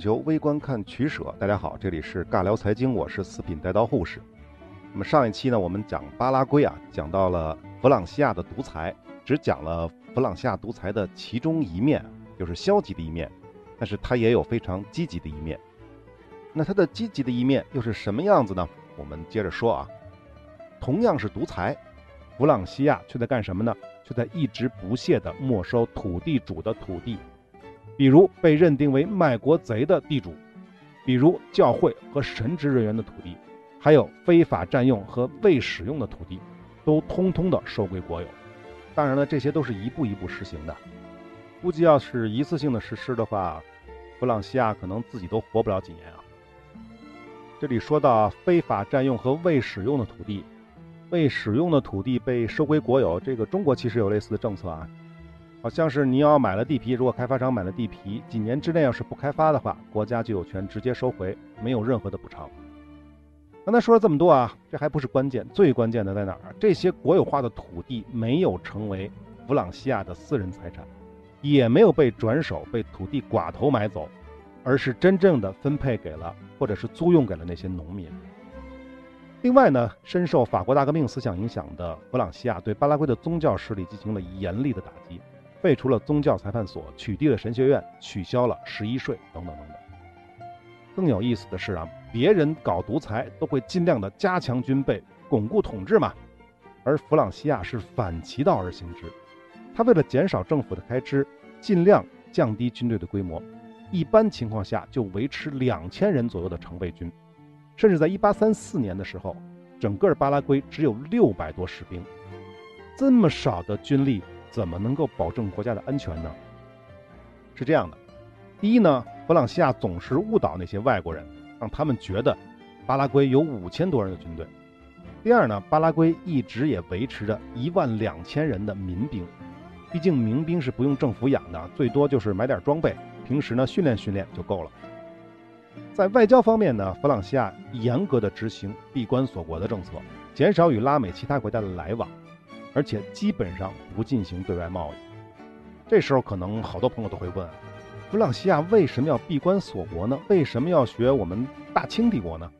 求，微观看取舍。大家好，这里是尬聊财经，我是四品带刀护士。那么上一期呢，我们讲巴拉圭啊，讲到了弗朗西亚的独裁，只讲了弗朗西亚独裁的其中一面，就是消极的一面，但是它也有非常积极的一面。那它的积极的一面又是什么样子呢？我们接着说啊。同样是独裁，弗朗西亚却在干什么呢？却在一直不懈地没收土地主的土地，比如被认定为卖国贼的地主，比如教会和神职人员的土地，还有非法占用和未使用的土地，都通通的收归国有。当然了，这些都是一步一步实行的，估计要是一次性的实施的话，弗朗西亚可能自己都活不了几年啊。这里说到非法占用和未使用的土地。未使用的土地被收归国有，这个中国其实有类似的政策啊，好像是你要买了地皮，如果开发商买了地皮，几年之内要是不开发的话，国家就有权直接收回，没有任何的补偿。刚才说了这么多啊，这还不是关键，最关键的在哪儿？这些国有化的土地没有成为弗朗西亚的私人财产，也没有被转手被土地寡头买走，而是真正的分配给了或者是租用给了那些农民。另外呢，深受法国大革命思想影响的弗朗西亚对巴拉圭的宗教势力进行了严厉的打击，废除了宗教裁判所，取缔了神学院，取消了十一税等等等等。更有意思的是啊，别人搞独裁都会尽量的加强军备，巩固统治嘛，而弗朗西亚是反其道而行之，他为了减少政府的开支，尽量降低军队的规模，一般情况下就维持两千人左右的常备军。甚至在1834年的时候，整个巴拉圭只有六百多士兵，这么少的军力怎么能够保证国家的安全呢？是这样的，第一呢，弗朗西亚总是误导那些外国人，让他们觉得巴拉圭有五千多人的军队；第二呢，巴拉圭一直也维持着一万两千人的民兵，毕竟民兵是不用政府养的，最多就是买点装备，平时呢训练训练就够了。在外交方面呢，弗朗西亚严格的执行闭关锁国的政策，减少与拉美其他国家的来往，而且基本上不进行对外贸易。这时候可能好多朋友都会问：弗朗西亚为什么要闭关锁国呢？为什么要学我们大清帝国呢？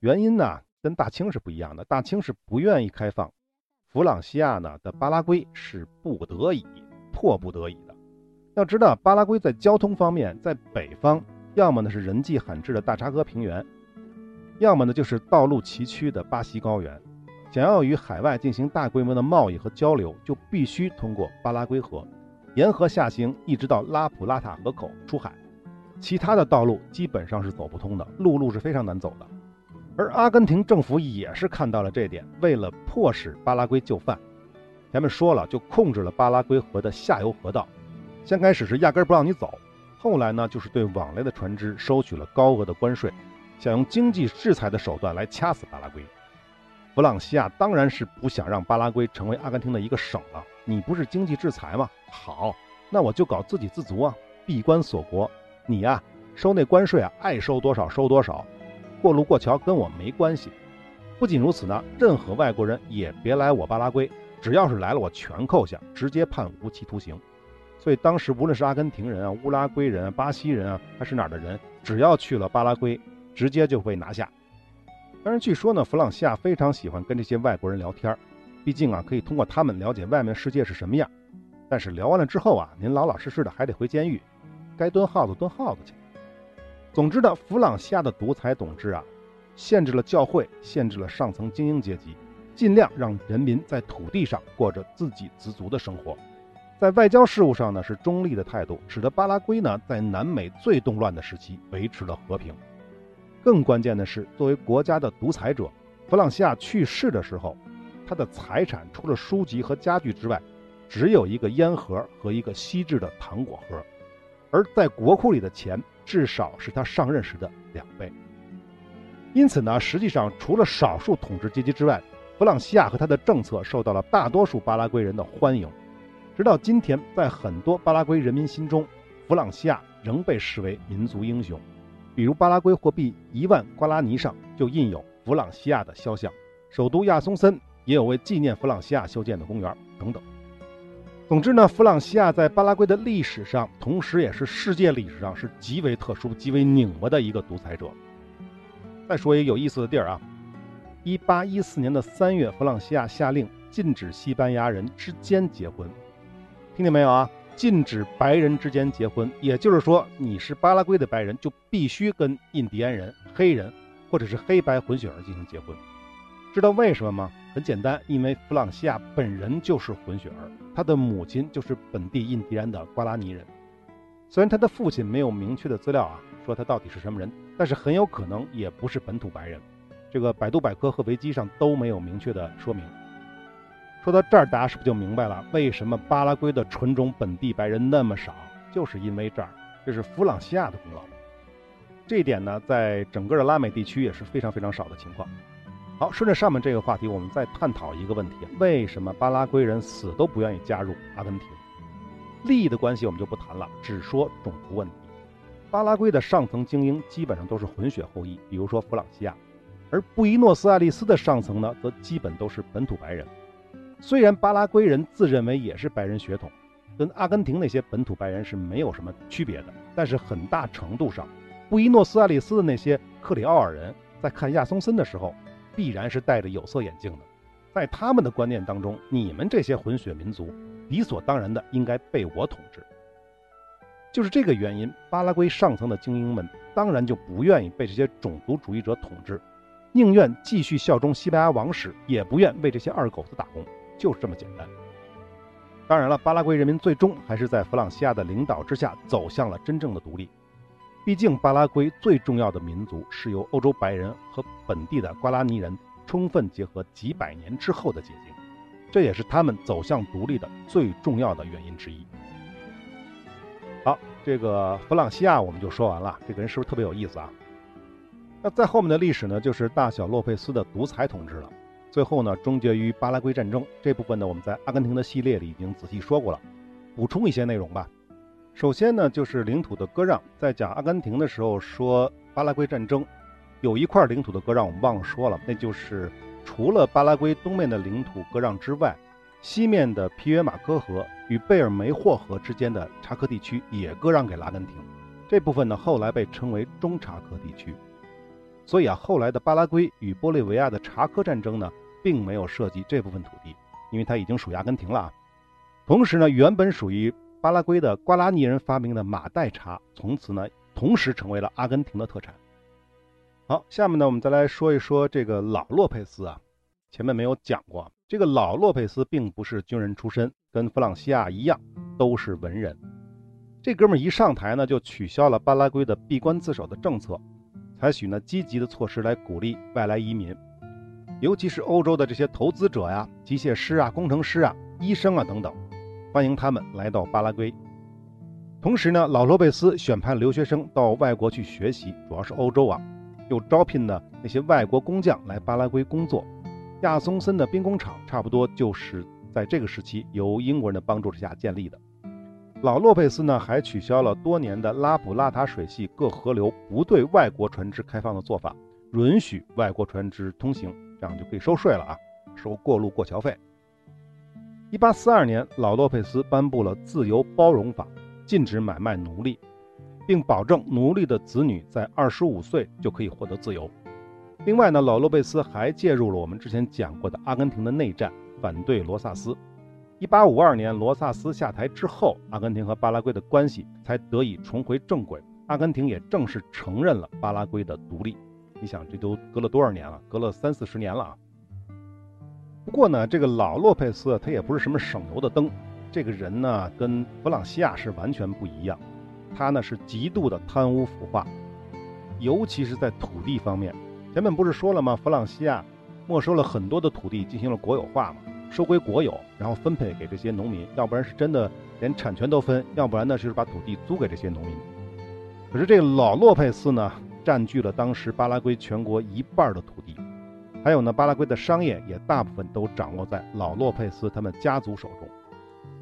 原因呢，跟大清是不一样的。大清是不愿意开放，弗朗西亚呢的巴拉圭是不得已、迫不得已的。要知道，巴拉圭在交通方面，在北方。要么呢是人迹罕至的大查戈平原，要么呢就是道路崎岖的巴西高原。想要与海外进行大规模的贸易和交流，就必须通过巴拉圭河，沿河下行，一直到拉普拉塔河口出海。其他的道路基本上是走不通的，陆路是非常难走的。而阿根廷政府也是看到了这点，为了迫使巴拉圭就范，前面说了，就控制了巴拉圭河的下游河道。先开始是压根儿不让你走。后来呢，就是对往来的船只收取了高额的关税，想用经济制裁的手段来掐死巴拉圭。弗朗西亚当然是不想让巴拉圭成为阿根廷的一个省了。你不是经济制裁吗？好，那我就搞自给自足啊，闭关锁国。你呀，收那关税啊，爱收多少收多少，过路过桥跟我没关系。不仅如此呢，任何外国人也别来我巴拉圭，只要是来了，我全扣下，直接判无期徒刑。所以当时无论是阿根廷人啊、乌拉圭人啊、巴西人啊，还是哪儿的人，只要去了巴拉圭，直接就被拿下。当然，据说呢，弗朗西亚非常喜欢跟这些外国人聊天毕竟啊，可以通过他们了解外面世界是什么样。但是聊完了之后啊，您老老实实的还得回监狱，该蹲耗子蹲耗子去。总之呢，弗朗西亚的独裁统治啊，限制了教会，限制了上层精英阶级，尽量让人民在土地上过着自给自足的生活。在外交事务上呢，是中立的态度，使得巴拉圭呢在南美最动乱的时期维持了和平。更关键的是，作为国家的独裁者，弗朗西亚去世的时候，他的财产除了书籍和家具之外，只有一个烟盒和一个锡制的糖果盒，而在国库里的钱至少是他上任时的两倍。因此呢，实际上除了少数统治阶级之外，弗朗西亚和他的政策受到了大多数巴拉圭人的欢迎。直到今天，在很多巴拉圭人民心中，弗朗西亚仍被视为民族英雄。比如，巴拉圭货币一万瓜拉尼上就印有弗朗西亚的肖像，首都亚松森也有为纪念弗朗西亚修建的公园等等。总之呢，弗朗西亚在巴拉圭的历史上，同时也是世界历史上是极为特殊、极为拧巴的一个独裁者。再说一个有意思的地儿啊，一八一四年的三月，弗朗西亚下令禁止西班牙人之间结婚，听见没有啊？禁止白人之间结婚，也就是说，你是巴拉圭的白人，就必须跟印第安人、黑人或者是黑白混血儿进行结婚。知道为什么吗？很简单，因为弗朗西亚本人就是混血儿，他的母亲就是本地印第安的瓜拉尼人。虽然他的父亲没有明确的资料啊，说他到底是什么人，但是很有可能也不是本土白人。这个百度百科和维基上都没有明确的说明。说到这儿，大家是不是就明白了为什么巴拉圭的纯种本地白人那么少？就是因为这儿，这是弗朗西亚的功劳。这一点呢，在整个的拉美地区也是非常非常少的情况。好，顺着上面这个话题，我们再探讨一个问题：为什么巴拉圭人死都不愿意加入阿根廷？利益的关系我们就不谈了，只说种族问题。巴拉圭的上层精英基本上都是混血后裔，比如说弗朗西亚，而布宜诺斯艾利斯的上层呢，则基本都是本土白人。虽然巴拉圭人自认为也是白人血统，跟阿根廷那些本土白人是没有什么区别的，但是很大程度上，布宜诺斯艾利斯的那些克里奥尔人在看亚松森的时候。必然是戴着有色眼镜的，在他们的观念当中，你们这些混血民族理所当然的应该被我统治。就是这个原因，巴拉圭上层的精英们当然就不愿意被这些种族主义者统治，宁愿继续效忠西班牙王室，也不愿为这些二狗子打工，就是这么简单。当然了，巴拉圭人民最终还是在弗朗西亚的领导之下走向了真正的独立。毕竟，巴拉圭最重要的民族是由欧洲白人和本地的瓜拉尼人充分结合几百年之后的结晶，这也是他们走向独立的最重要的原因之一。好，这个弗朗西亚我们就说完了，这个人是不是特别有意思啊？那在后面的历史呢，就是大小洛佩斯的独裁统治了，最后呢，终结于巴拉圭战争。这部分呢，我们在阿根廷的系列里已经仔细说过了，补充一些内容吧。首先呢，就是领土的割让。在讲阿根廷的时候说巴拉圭战争，有一块领土的割让我们忘了说了，那就是除了巴拉圭东面的领土割让之外，西面的皮约马科河与贝尔梅霍河之间的查科地区也割让给了阿根廷。这部分呢，后来被称为中查科地区。所以啊，后来的巴拉圭与玻利维亚的查科战争呢，并没有涉及这部分土地，因为它已经属于阿根廷了啊。同时呢，原本属于巴拉圭的瓜拉尼人发明的马黛茶，从此呢，同时成为了阿根廷的特产。好，下面呢，我们再来说一说这个老洛佩斯啊。前面没有讲过，这个老洛佩斯并不是军人出身，跟弗朗西亚一样，都是文人。这哥们一上台呢，就取消了巴拉圭的闭关自守的政策，采取呢积极的措施来鼓励外来移民，尤其是欧洲的这些投资者呀、机械师啊、工程师啊、医生啊等等。欢迎他们来到巴拉圭。同时呢，老罗贝斯选派留学生到外国去学习，主要是欧洲啊，又招聘呢那些外国工匠来巴拉圭工作。亚松森的兵工厂差不多就是在这个时期由英国人的帮助之下建立的。老洛佩斯呢还取消了多年的拉普拉塔水系各河流不对外国船只开放的做法，允许外国船只通行，这样就可以收税了啊，收过路过桥费。一八四二年，老洛佩斯颁布了自由包容法，禁止买卖奴隶，并保证奴隶的子女在二十五岁就可以获得自由。另外呢，老洛佩斯还介入了我们之前讲过的阿根廷的内战，反对罗萨斯。一八五二年，罗萨斯下台之后，阿根廷和巴拉圭的关系才得以重回正轨，阿根廷也正式承认了巴拉圭的独立。你想，这都隔了多少年了？隔了三四十年了啊！不过呢，这个老洛佩斯他也不是什么省油的灯，这个人呢跟弗朗西亚是完全不一样，他呢是极度的贪污腐化，尤其是在土地方面。前面不是说了吗？弗朗西亚没收了很多的土地，进行了国有化嘛，收归国有，然后分配给这些农民，要不然是真的连产权都分，要不然呢就是把土地租给这些农民。可是这个老洛佩斯呢，占据了当时巴拉圭全国一半的土地。还有呢，巴拉圭的商业也大部分都掌握在老洛佩斯他们家族手中。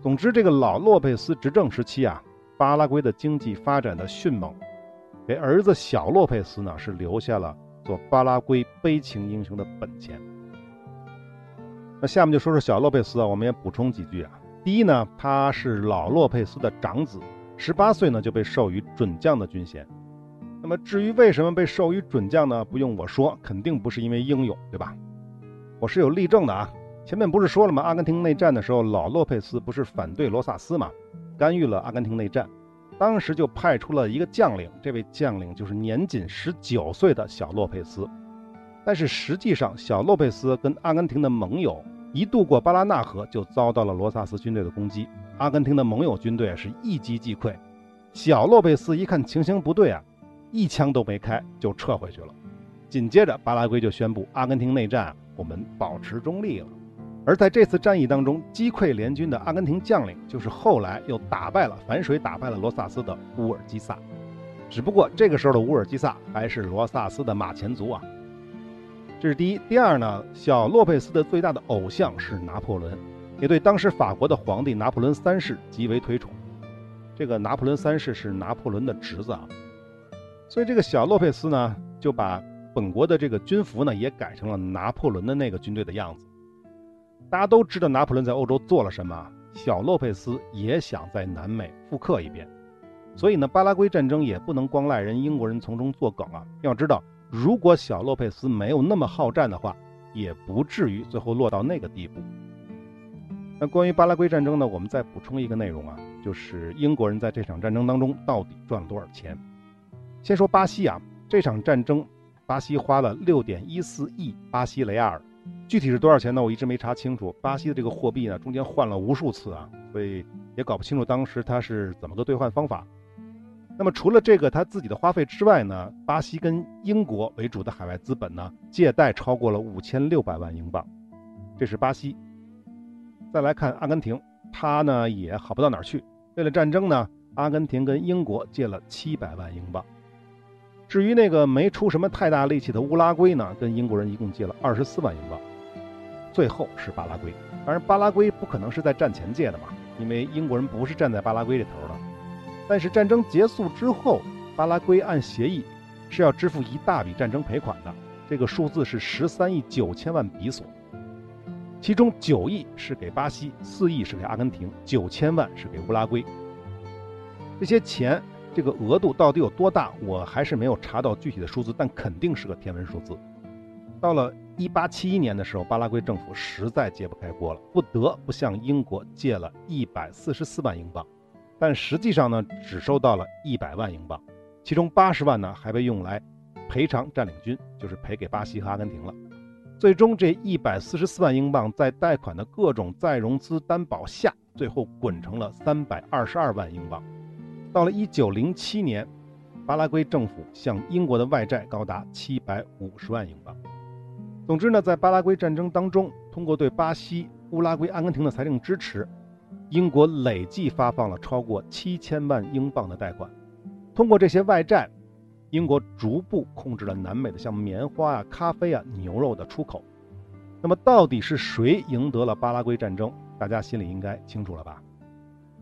总之，这个老洛佩斯执政时期啊，巴拉圭的经济发展的迅猛，给儿子小洛佩斯呢是留下了做巴拉圭悲情英雄的本钱。那下面就说说小洛佩斯啊，我们也补充几句啊。第一呢，他是老洛佩斯的长子，十八岁呢就被授予准将的军衔。那么至于为什么被授予准将呢？不用我说，肯定不是因为英勇，对吧？我是有例证的啊。前面不是说了吗？阿根廷内战的时候，老洛佩斯不是反对罗萨斯嘛，干预了阿根廷内战。当时就派出了一个将领，这位将领就是年仅十九岁的小洛佩斯。但是实际上，小洛佩斯跟阿根廷的盟友一渡过巴拉纳河，就遭到了罗萨斯军队的攻击。阿根廷的盟友军队是一击即溃。小洛佩斯一看情形不对啊。一枪都没开就撤回去了，紧接着巴拉圭就宣布阿根廷内战我们保持中立了。而在这次战役当中，击溃联军的阿根廷将领就是后来又打败了反水打败了罗萨斯的乌尔基萨。只不过这个时候的乌尔基萨还是罗萨斯的马前卒啊。这是第一，第二呢，小洛佩斯的最大的偶像是拿破仑，也对当时法国的皇帝拿破仑三世极为推崇。这个拿破仑三世是拿破仑的侄子啊。所以这个小洛佩斯呢，就把本国的这个军服呢，也改成了拿破仑的那个军队的样子。大家都知道拿破仑在欧洲做了什么，小洛佩斯也想在南美复刻一遍。所以呢，巴拉圭战争也不能光赖人英国人从中作梗啊。要知道，如果小洛佩斯没有那么好战的话，也不至于最后落到那个地步。那关于巴拉圭战争呢，我们再补充一个内容啊，就是英国人在这场战争当中到底赚了多少钱？先说巴西啊，这场战争，巴西花了六点一四亿巴西雷亚尔，具体是多少钱呢？我一直没查清楚。巴西的这个货币呢，中间换了无数次啊，所以也搞不清楚当时它是怎么个兑换方法。那么除了这个他自己的花费之外呢，巴西跟英国为主的海外资本呢，借贷超过了五千六百万英镑，这是巴西。再来看阿根廷，他呢也好不到哪儿去。为了战争呢，阿根廷跟英国借了七百万英镑。至于那个没出什么太大力气的乌拉圭呢，跟英国人一共借了二十四万英镑。最后是巴拉圭，当然巴拉圭不可能是在战前借的嘛，因为英国人不是站在巴拉圭这头的。但是战争结束之后，巴拉圭按协议是要支付一大笔战争赔款的，这个数字是十三亿九千万比索，其中九亿是给巴西，四亿是给阿根廷，九千万是给乌拉圭。这些钱。这个额度到底有多大，我还是没有查到具体的数字，但肯定是个天文数字。到了一八七一年的时候，巴拉圭政府实在揭不开锅了，不得不向英国借了一百四十四万英镑，但实际上呢，只收到了一百万英镑，其中八十万呢还被用来赔偿占领军，就是赔给巴西和阿根廷了。最终这一百四十四万英镑在贷款的各种再融资担保下，最后滚成了三百二十二万英镑。到了一九零七年，巴拉圭政府向英国的外债高达七百五十万英镑。总之呢，在巴拉圭战争当中，通过对巴西、乌拉圭、阿根廷的财政支持，英国累计发放了超过七千万英镑的贷款。通过这些外债，英国逐步控制了南美的像棉花啊、咖啡啊、牛肉的出口。那么，到底是谁赢得了巴拉圭战争？大家心里应该清楚了吧？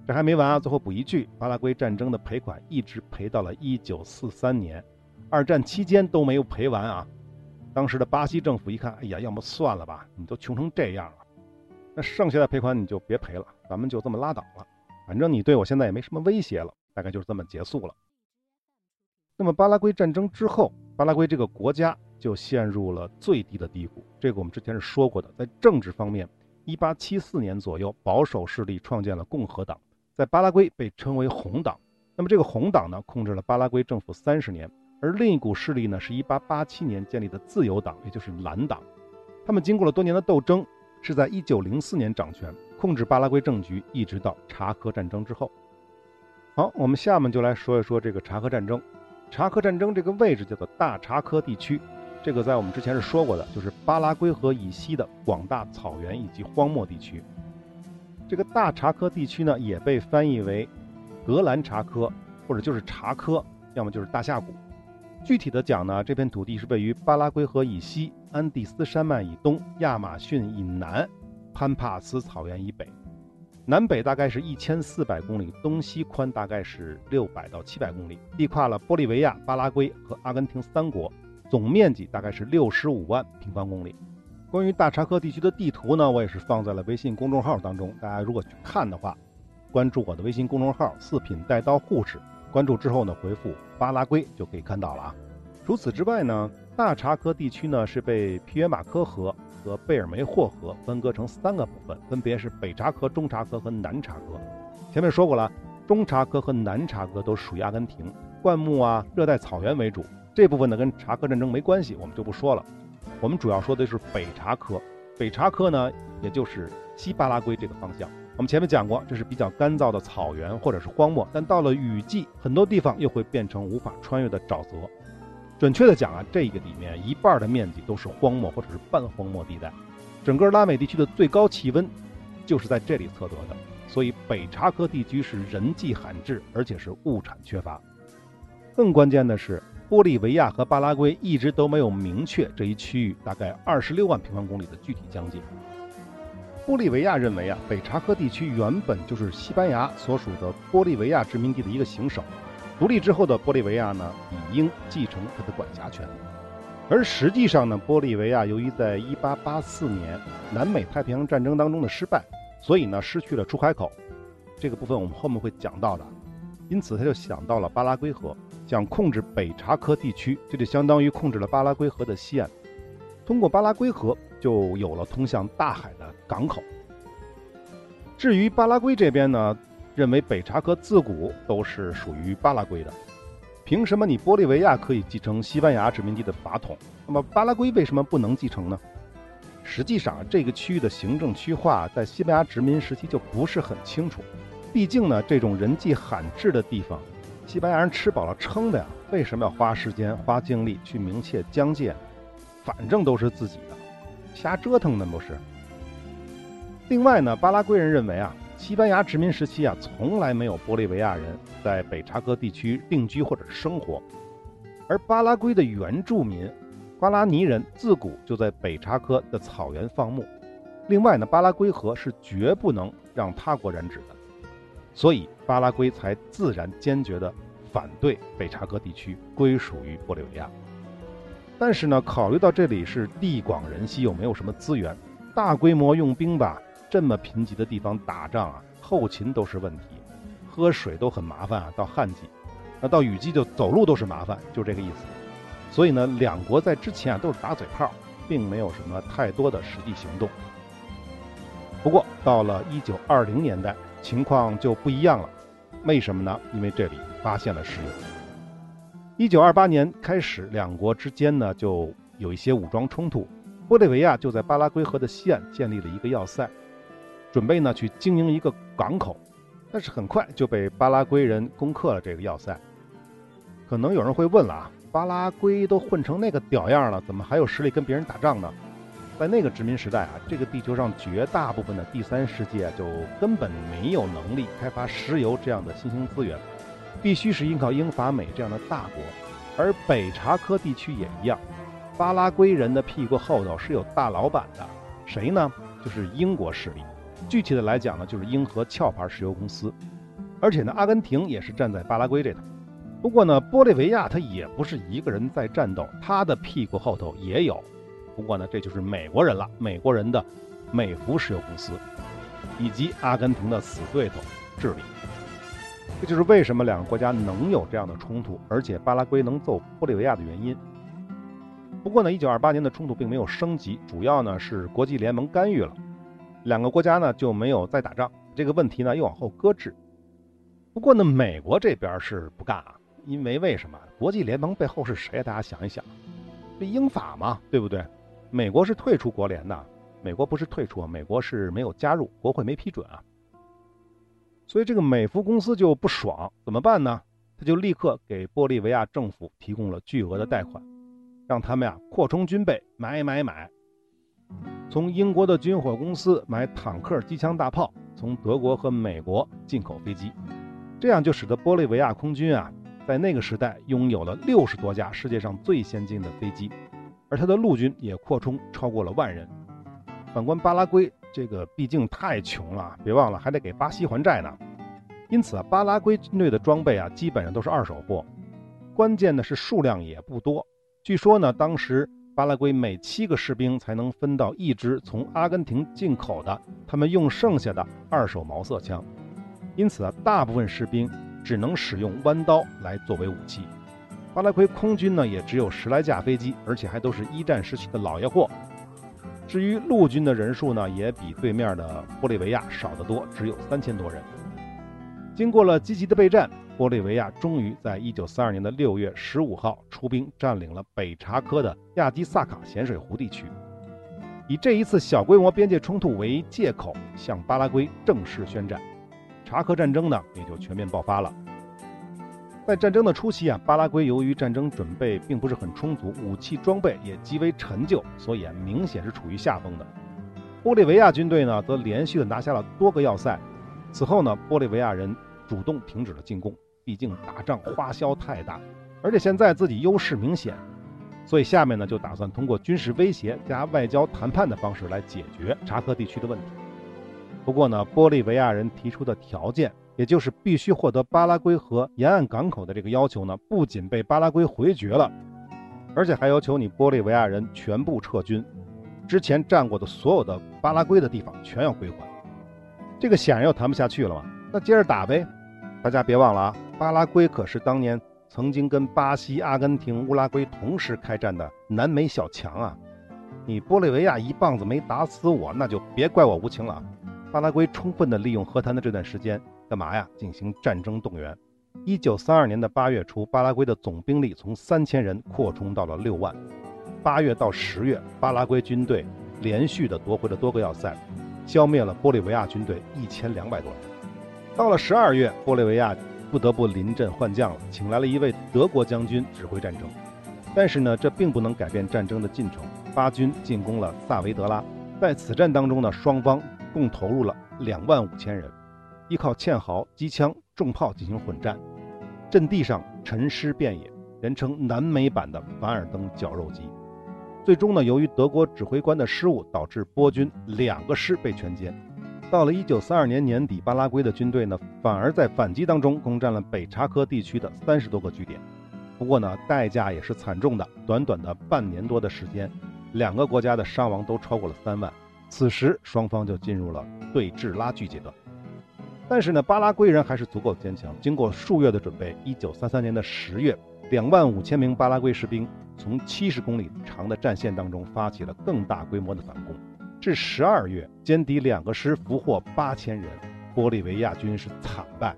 这还没完啊！最后补一句，巴拉圭战争的赔款一直赔到了一九四三年，二战期间都没有赔完啊！当时的巴西政府一看，哎呀，要么算了吧，你都穷成这样了，那剩下的赔款你就别赔了，咱们就这么拉倒了，反正你对我现在也没什么威胁了，大概就是这么结束了。那么巴拉圭战争之后，巴拉圭这个国家就陷入了最低的低谷，这个我们之前是说过的，在政治方面，一八七四年左右，保守势力创建了共和党。在巴拉圭被称为红党，那么这个红党呢，控制了巴拉圭政府三十年，而另一股势力呢，是一八八七年建立的自由党，也就是蓝党。他们经过了多年的斗争，是在一九零四年掌权，控制巴拉圭政局，一直到查科战争之后。好，我们下面就来说一说这个查科战争。查科战争这个位置叫做大查科地区，这个在我们之前是说过的，就是巴拉圭河以西的广大草原以及荒漠地区。这个大查科地区呢，也被翻译为格兰查科，或者就是查科，要么就是大峡谷。具体的讲呢，这片土地是位于巴拉圭河以西、安第斯山脉以东、亚马逊以南、潘帕斯草原以北，南北大概是一千四百公里，东西宽大概是六百到七百公里，地跨了玻利维亚、巴拉圭和阿根廷三国，总面积大概是六十五万平方公里。关于大查科地区的地图呢，我也是放在了微信公众号当中，大家如果去看的话，关注我的微信公众号“四品带刀护士”，关注之后呢，回复“巴拉圭”就可以看到了啊。除此之外呢，大查科地区呢是被皮约马科河和贝尔梅霍河分割成三个部分，分别是北查科、中查科和南查科。前面说过了，中查科和南查科都属于阿根廷，灌木啊、热带草原为主。这部分呢跟查科战争没关系，我们就不说了。我们主要说的是北查科，北查科呢也就是西巴拉圭这个方向。我们前面讲过，这是比较干燥的草原或者是荒漠，但到了雨季，很多地方又会变成无法穿越的沼泽。准确的讲啊，这个里面一半的面积都是荒漠或者是半荒漠地带，整个拉美地区的最高气温就是在这里测得的，所以北查科地区是人迹罕至，而且是物产缺乏。更关键的是，玻利维亚和巴拉圭一直都没有明确这一区域大概二十六万平方公里的具体疆界。玻利维亚认为啊，北查科地区原本就是西班牙所属的玻利维亚殖民地的一个行省。独立之后的玻利维亚呢，理应继承它的管辖权。而实际上呢，玻利维亚由于在1884年南美太平洋战争当中的失败，所以呢失去了出海口。这个部分我们后面会讲到的。因此他就想到了巴拉圭河，想控制北查科地区，这就相当于控制了巴拉圭河的西岸。通过巴拉圭河，就有了通向大海的港口。至于巴拉圭这边呢？认为北查科自古都是属于巴拉圭的，凭什么你玻利维亚可以继承西班牙殖民地的法统，那么巴拉圭为什么不能继承呢？实际上，这个区域的行政区划在西班牙殖民时期就不是很清楚。毕竟呢，这种人迹罕至的地方，西班牙人吃饱了撑的呀，为什么要花时间花精力去明确疆界？反正都是自己的，瞎折腾呢不是？另外呢，巴拉圭人认为啊。西班牙殖民时期啊，从来没有玻利维亚人在北查科地区定居或者生活，而巴拉圭的原住民瓜拉尼人自古就在北查科的草原放牧。另外呢，巴拉圭河是绝不能让他国染指的，所以巴拉圭才自然坚决地反对北查科地区归属于玻利维亚。但是呢，考虑到这里是地广人稀，又没有什么资源，大规模用兵吧。这么贫瘠的地方打仗啊，后勤都是问题，喝水都很麻烦啊。到旱季，那到雨季就走路都是麻烦，就这个意思。所以呢，两国在之前啊都是打嘴炮，并没有什么太多的实际行动。不过到了一九二零年代，情况就不一样了。为什么呢？因为这里发现了石油。一九二八年开始，两国之间呢就有一些武装冲突。玻利维亚就在巴拉圭河的西岸建立了一个要塞。准备呢去经营一个港口，但是很快就被巴拉圭人攻克了这个要塞。可能有人会问了啊，巴拉圭都混成那个屌样了，怎么还有实力跟别人打仗呢？在那个殖民时代啊，这个地球上绝大部分的第三世界就根本没有能力开发石油这样的新兴资源，必须是依靠英法美这样的大国。而北查科地区也一样，巴拉圭人的屁股后头是有大老板的，谁呢？就是英国势力。具体的来讲呢，就是英和壳牌石油公司，而且呢，阿根廷也是站在巴拉圭这头。不过呢，玻利维亚他也不是一个人在战斗，他的屁股后头也有。不过呢，这就是美国人了，美国人的美孚石油公司，以及阿根廷的死对头智利。这就是为什么两个国家能有这样的冲突，而且巴拉圭能揍玻利维亚的原因。不过呢，一九二八年的冲突并没有升级，主要呢是国际联盟干预了。两个国家呢就没有再打仗，这个问题呢又往后搁置。不过呢，美国这边是不干啊，因为为什么？国际联盟背后是谁？大家想一想，这英法嘛，对不对？美国是退出国联的，美国不是退出，美国是没有加入，国会没批准啊。所以这个美孚公司就不爽，怎么办呢？他就立刻给玻利维亚政府提供了巨额的贷款，让他们呀扩充军备，买买买。从英国的军火公司买坦克、机枪、大炮，从德国和美国进口飞机，这样就使得玻利维亚空军啊，在那个时代拥有了六十多架世界上最先进的飞机，而他的陆军也扩充超过了万人。反观巴拉圭，这个毕竟太穷了，别忘了还得给巴西还债呢，因此啊，巴拉圭军队的装备啊，基本上都是二手货，关键的是数量也不多。据说呢，当时。巴拉圭每七个士兵才能分到一支从阿根廷进口的他们用剩下的二手毛瑟枪，因此啊，大部分士兵只能使用弯刀来作为武器。巴拉圭空军呢，也只有十来架飞机，而且还都是一战时期的老爷货。至于陆军的人数呢，也比对面的玻利维亚少得多，只有三千多人。经过了积极的备战，玻利维亚终于在一九三二年的六月十五号出兵占领了北查科的亚基萨卡咸水湖地区，以这一次小规模边界冲突为借口，向巴拉圭正式宣战。查科战争呢，也就全面爆发了。在战争的初期啊，巴拉圭由于战争准备并不是很充足，武器装备也极为陈旧，所以啊，明显是处于下风的。玻利维亚军队呢，则连续的拿下了多个要塞。此后呢，玻利维亚人。主动停止了进攻，毕竟打仗花销太大，而且现在自己优势明显，所以下面呢就打算通过军事威胁加外交谈判的方式来解决查科地区的问题。不过呢，玻利维亚人提出的条件，也就是必须获得巴拉圭河沿岸港口的这个要求呢，不仅被巴拉圭回绝了，而且还要求你玻利维亚人全部撤军，之前占过的所有的巴拉圭的地方全要归还。这个显然又谈不下去了嘛，那接着打呗。大家别忘了啊，巴拉圭可是当年曾经跟巴西、阿根廷、乌拉圭同时开战的南美小强啊！你玻利维亚一棒子没打死我，那就别怪我无情了！巴拉圭充分的利用和谈的这段时间，干嘛呀？进行战争动员。一九三二年的八月初，巴拉圭的总兵力从三千人扩充到了六万。八月到十月，巴拉圭军队连续的夺回了多个要塞，消灭了玻利维亚军队一千两百多人。到了十二月，玻利维亚不得不临阵换将了，请来了一位德国将军指挥战争。但是呢，这并不能改变战争的进程。巴军进攻了萨维德拉，在此战当中呢，双方共投入了两万五千人，依靠堑壕、机枪、重炮进行混战，阵地上陈尸遍野，人称南美版的凡尔登绞肉机。最终呢，由于德国指挥官的失误，导致波军两个师被全歼。到了一九三二年年底，巴拉圭的军队呢，反而在反击当中攻占了北查科地区的三十多个据点。不过呢，代价也是惨重的。短短的半年多的时间，两个国家的伤亡都超过了三万。此时，双方就进入了对峙拉锯阶段。但是呢，巴拉圭人还是足够坚强。经过数月的准备，一九三三年的十月，两万五千名巴拉圭士兵从七十公里长的战线当中发起了更大规模的反攻。至十二月，歼敌两个师，俘获八千人，玻利维亚军是惨败。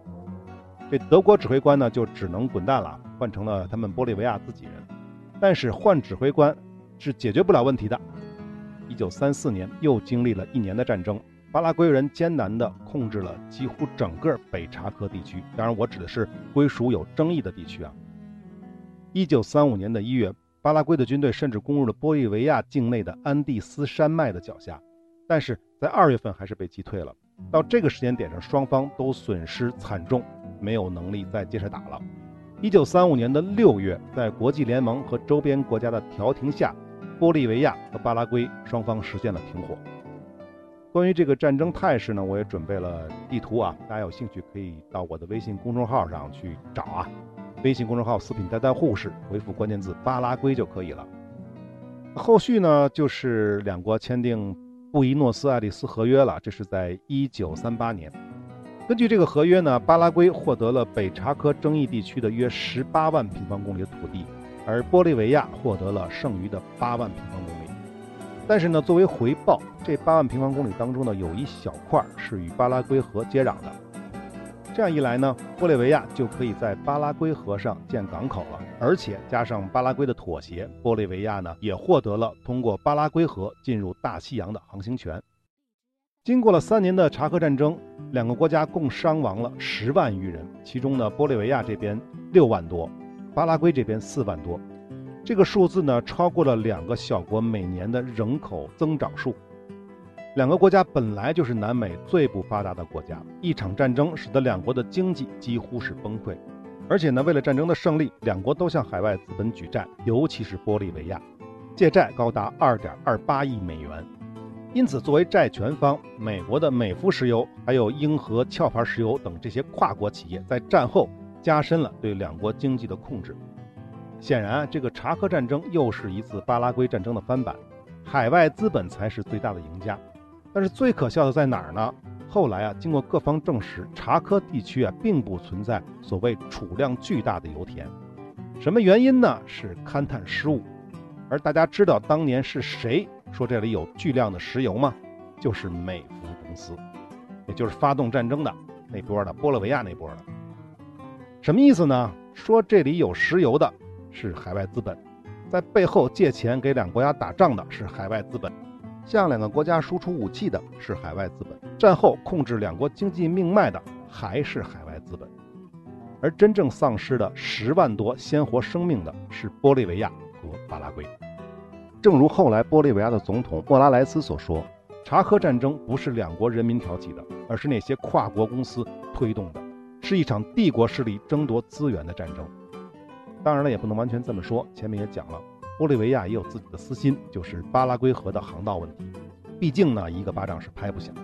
这德国指挥官呢，就只能滚蛋了，换成了他们玻利维亚自己人。但是换指挥官是解决不了问题的。一九三四年，又经历了一年的战争，巴拉圭人艰难地控制了几乎整个北查科地区。当然，我指的是归属有争议的地区啊。一九三五年的一月。巴拉圭的军队甚至攻入了玻利维亚境内的安第斯山脉的脚下，但是在二月份还是被击退了。到这个时间点上，双方都损失惨重，没有能力再接着打了。一九三五年的六月，在国际联盟和周边国家的调停下，玻利维亚和巴拉圭双方实现了停火。关于这个战争态势呢，我也准备了地图啊，大家有兴趣可以到我的微信公众号上去找啊。微信公众号“四品呆呆护士”回复关键字“巴拉圭”就可以了。后续呢，就是两国签订布宜诺斯艾利斯合约了。这是在一九三八年。根据这个合约呢，巴拉圭获得了北查科争议地区的约十八万平方公里的土地，而玻利维亚获得了剩余的八万平方公里。但是呢，作为回报，这八万平方公里当中呢，有一小块是与巴拉圭河接壤的。这样一来呢，玻利维亚就可以在巴拉圭河上建港口了，而且加上巴拉圭的妥协，玻利维亚呢也获得了通过巴拉圭河进入大西洋的航行权。经过了三年的查科战争，两个国家共伤亡了十万余人，其中呢，玻利维亚这边六万多，巴拉圭这边四万多，这个数字呢超过了两个小国每年的人口增长数。两个国家本来就是南美最不发达的国家，一场战争使得两国的经济几乎是崩溃，而且呢，为了战争的胜利，两国都向海外资本举债，尤其是玻利维亚，借债高达二点二八亿美元。因此，作为债权方，美国的美孚石油、还有英和壳牌石油等这些跨国企业，在战后加深了对两国经济的控制。显然，这个查科战争又是一次巴拉圭战争的翻版，海外资本才是最大的赢家。但是最可笑的在哪儿呢？后来啊，经过各方证实，查科地区啊并不存在所谓储量巨大的油田。什么原因呢？是勘探失误。而大家知道当年是谁说这里有巨量的石油吗？就是美孚公司，也就是发动战争的那波的玻利维亚那波的。什么意思呢？说这里有石油的是海外资本，在背后借钱给两国家打仗的是海外资本。向两个国家输出武器的是海外资本，战后控制两国经济命脉的还是海外资本，而真正丧失的十万多鲜活生命的是玻利维亚和巴拉圭。正如后来玻利维亚的总统莫拉莱斯所说：“查科战争不是两国人民挑起的，而是那些跨国公司推动的，是一场帝国势力争夺资源的战争。”当然了，也不能完全这么说，前面也讲了。玻利维亚也有自己的私心，就是巴拉圭河的航道问题。毕竟呢，一个巴掌是拍不响。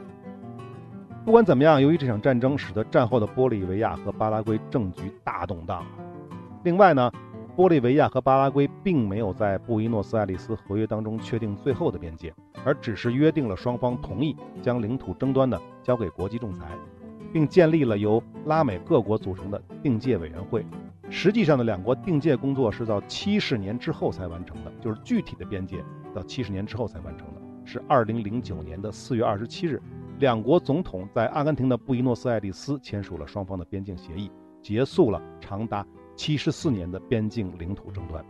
不管怎么样，由于这场战争，使得战后的玻利维亚和巴拉圭政局大动荡。另外呢，玻利维亚和巴拉圭并没有在布宜诺斯艾利斯合约当中确定最后的边界，而只是约定了双方同意将领土争端呢交给国际仲裁，并建立了由拉美各国组成的定界委员会。实际上呢，两国定界工作是到七十年之后才完成的，就是具体的边界到七十年之后才完成的。是二零零九年的四月二十七日，两国总统在阿根廷的布宜诺斯艾利斯签署了双方的边境协议，结束了长达七十四年的边境领土争端。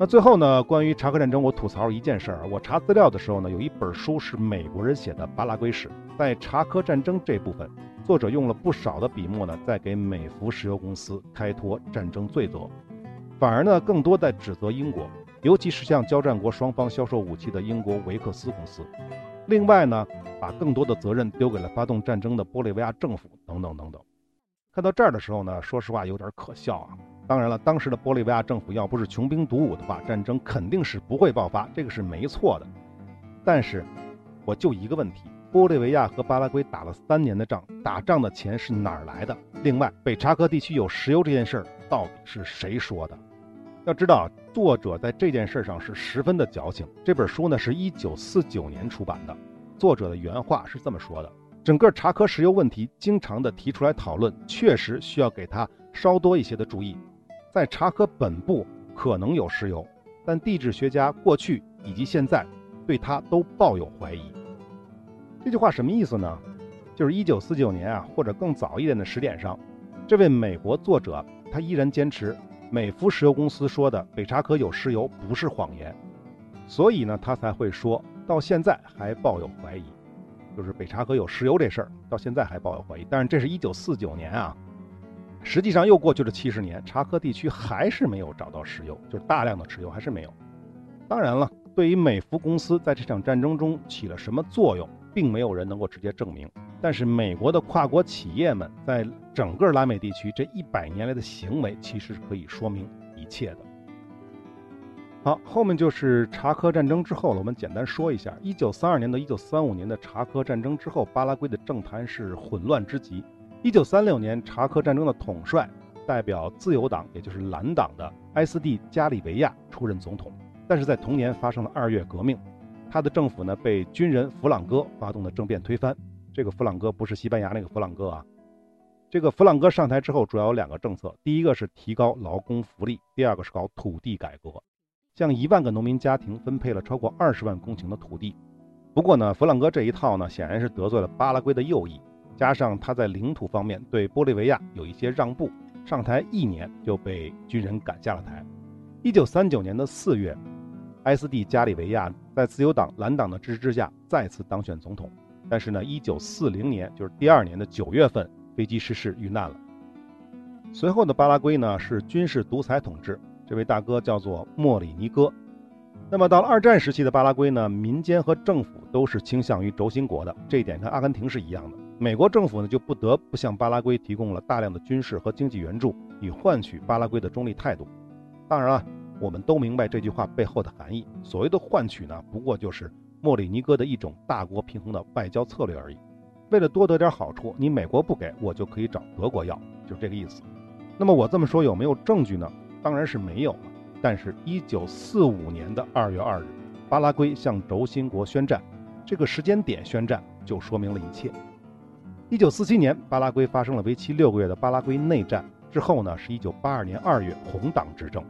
那最后呢，关于查克战争，我吐槽一件事儿。我查资料的时候呢，有一本书是美国人写的《巴拉圭史》，在查科战争这部分。作者用了不少的笔墨呢，在给美孚石油公司开脱战争罪责，反而呢，更多在指责英国，尤其是向交战国双方销售武器的英国维克斯公司。另外呢，把更多的责任丢给了发动战争的玻利维亚政府等等等等。看到这儿的时候呢，说实话有点可笑啊。当然了，当时的玻利维亚政府要不是穷兵黩武的话，战争肯定是不会爆发，这个是没错的。但是，我就一个问题。玻利维亚和巴拉圭打了三年的仗，打仗的钱是哪儿来的？另外，北查科地区有石油这件事儿到底是谁说的？要知道，作者在这件事上是十分的矫情。这本书呢是一九四九年出版的，作者的原话是这么说的：整个查科石油问题经常的提出来讨论，确实需要给他稍多一些的注意。在查科本部可能有石油，但地质学家过去以及现在对他都抱有怀疑。这句话什么意思呢？就是一九四九年啊，或者更早一点的时点上，这位美国作者他依然坚持美孚石油公司说的北查科有石油不是谎言，所以呢，他才会说到现在还抱有怀疑，就是北查科有石油这事儿到现在还抱有怀疑。但是这是一九四九年啊，实际上又过去了七十年，查科地区还是没有找到石油，就是大量的石油还是没有。当然了，对于美孚公司在这场战争中起了什么作用？并没有人能够直接证明，但是美国的跨国企业们在整个拉美地区这一百年来的行为，其实是可以说明一切的。好，后面就是查科战争之后了。我们简单说一下：一九三二年到一九三五年的查科战争之后，巴拉圭的政坛是混乱之极。一九三六年，查科战争的统帅代表自由党，也就是蓝党的埃斯蒂加里维亚出任总统，但是在同年发生了二月革命。他的政府呢被军人弗朗哥发动的政变推翻。这个弗朗哥不是西班牙那个弗朗哥啊。这个弗朗哥上台之后，主要有两个政策：第一个是提高劳工福利，第二个是搞土地改革，向一万个农民家庭分配了超过二十万公顷的土地。不过呢，弗朗哥这一套呢，显然是得罪了巴拉圭的右翼，加上他在领土方面对玻利维亚有一些让步，上台一年就被军人赶下了台。一九三九年的四月。埃斯蒂加里维亚在自由党、蓝党的支持之下再次当选总统，但是呢，一九四零年，就是第二年的九月份，飞机失事遇难了。随后的巴拉圭呢是军事独裁统治，这位大哥叫做莫里尼哥。那么到了二战时期的巴拉圭呢，民间和政府都是倾向于轴心国的，这一点跟阿根廷是一样的。美国政府呢就不得不向巴拉圭提供了大量的军事和经济援助，以换取巴拉圭的中立态度。当然了。我们都明白这句话背后的含义。所谓的换取呢，不过就是莫里尼哥的一种大国平衡的外交策略而已。为了多得点好处，你美国不给我，就可以找德国要，就是这个意思。那么我这么说有没有证据呢？当当然是没有了。但是，一九四五年的二月二日，巴拉圭向轴心国宣战，这个时间点宣战就说明了一切。一九四七年，巴拉圭发生了为期六个月的巴拉圭内战，之后呢，是一九八二年二月红党执政，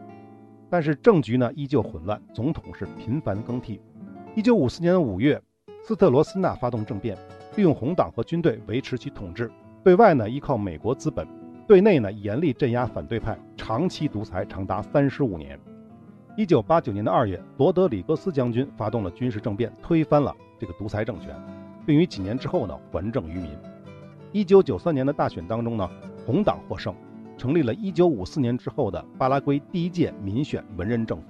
但是政局呢依旧混乱，总统是频繁更替。一九五四年的五月，斯特罗斯纳发动政变，利用红党和军队维持其统治，对外呢依靠美国资本。对内呢，严厉镇压反对派，长期独裁长达三十五年。一九八九年的二月，罗德里戈斯将军发动了军事政变，推翻了这个独裁政权，并于几年之后呢还政于民。一九九三年的大选当中呢，红党获胜，成立了一九五四年之后的巴拉圭第一届民选文人政府。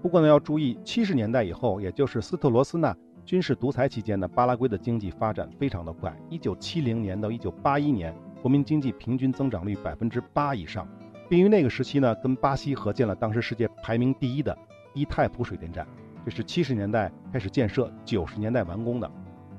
不过呢，要注意，七十年代以后，也就是斯特罗斯纳军事独裁期间呢，巴拉圭的经济发展非常的快。一九七零年到一九八一年。国民经济平均增长率百分之八以上，并于那个时期呢，跟巴西合建了当时世界排名第一的伊泰普水电站，这是七十年代开始建设，九十年代完工的。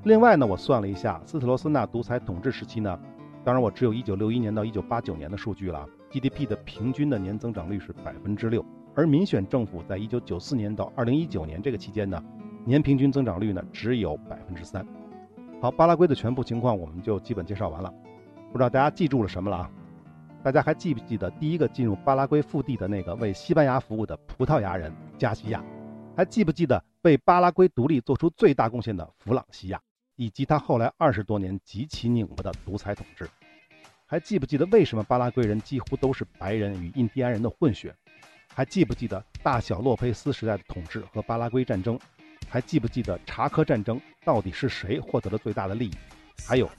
另外呢，我算了一下，斯特罗斯纳独裁统治时期呢，当然我只有一九六一年到一九八九年的数据了，GDP 的平均的年增长率是百分之六，而民选政府在一九九四年到二零一九年这个期间呢，年平均增长率呢只有百分之三。好，巴拉圭的全部情况我们就基本介绍完了。不知道大家记住了什么了啊？大家还记不记得第一个进入巴拉圭腹地的那个为西班牙服务的葡萄牙人加西亚？还记不记得为巴拉圭独立做出最大贡献的弗朗西亚，以及他后来二十多年极其拧巴的独裁统治？还记不记得为什么巴拉圭人几乎都是白人与印第安人的混血？还记不记得大小洛佩斯时代的统治和巴拉圭战争？还记不记得查科战争到底是谁获得了最大的利益？还有？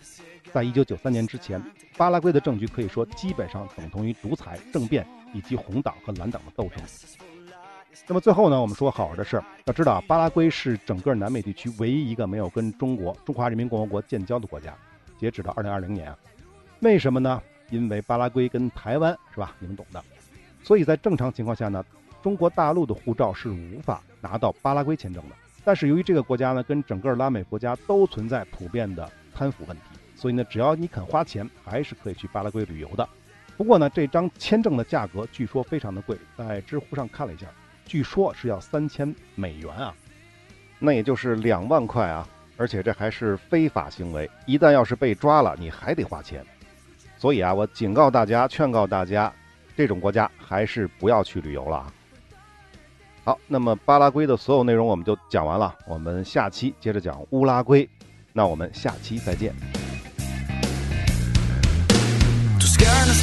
在一九九三年之前，巴拉圭的政局可以说基本上等同于独裁政变以及红党和蓝党的斗争。那么最后呢，我们说好玩的事儿。要知道，巴拉圭是整个南美地区唯一一个没有跟中国中华人民共和国建交的国家，截止到二零二零年。为什么呢？因为巴拉圭跟台湾是吧？你们懂的。所以在正常情况下呢，中国大陆的护照是无法拿到巴拉圭签证的。但是由于这个国家呢，跟整个拉美国家都存在普遍的贪腐问题。所以呢，只要你肯花钱，还是可以去巴拉圭旅游的。不过呢，这张签证的价格据说非常的贵，在知乎上看了一下，据说是要三千美元啊，那也就是两万块啊。而且这还是非法行为，一旦要是被抓了，你还得花钱。所以啊，我警告大家，劝告大家，这种国家还是不要去旅游了啊。好，那么巴拉圭的所有内容我们就讲完了，我们下期接着讲乌拉圭。那我们下期再见。ganas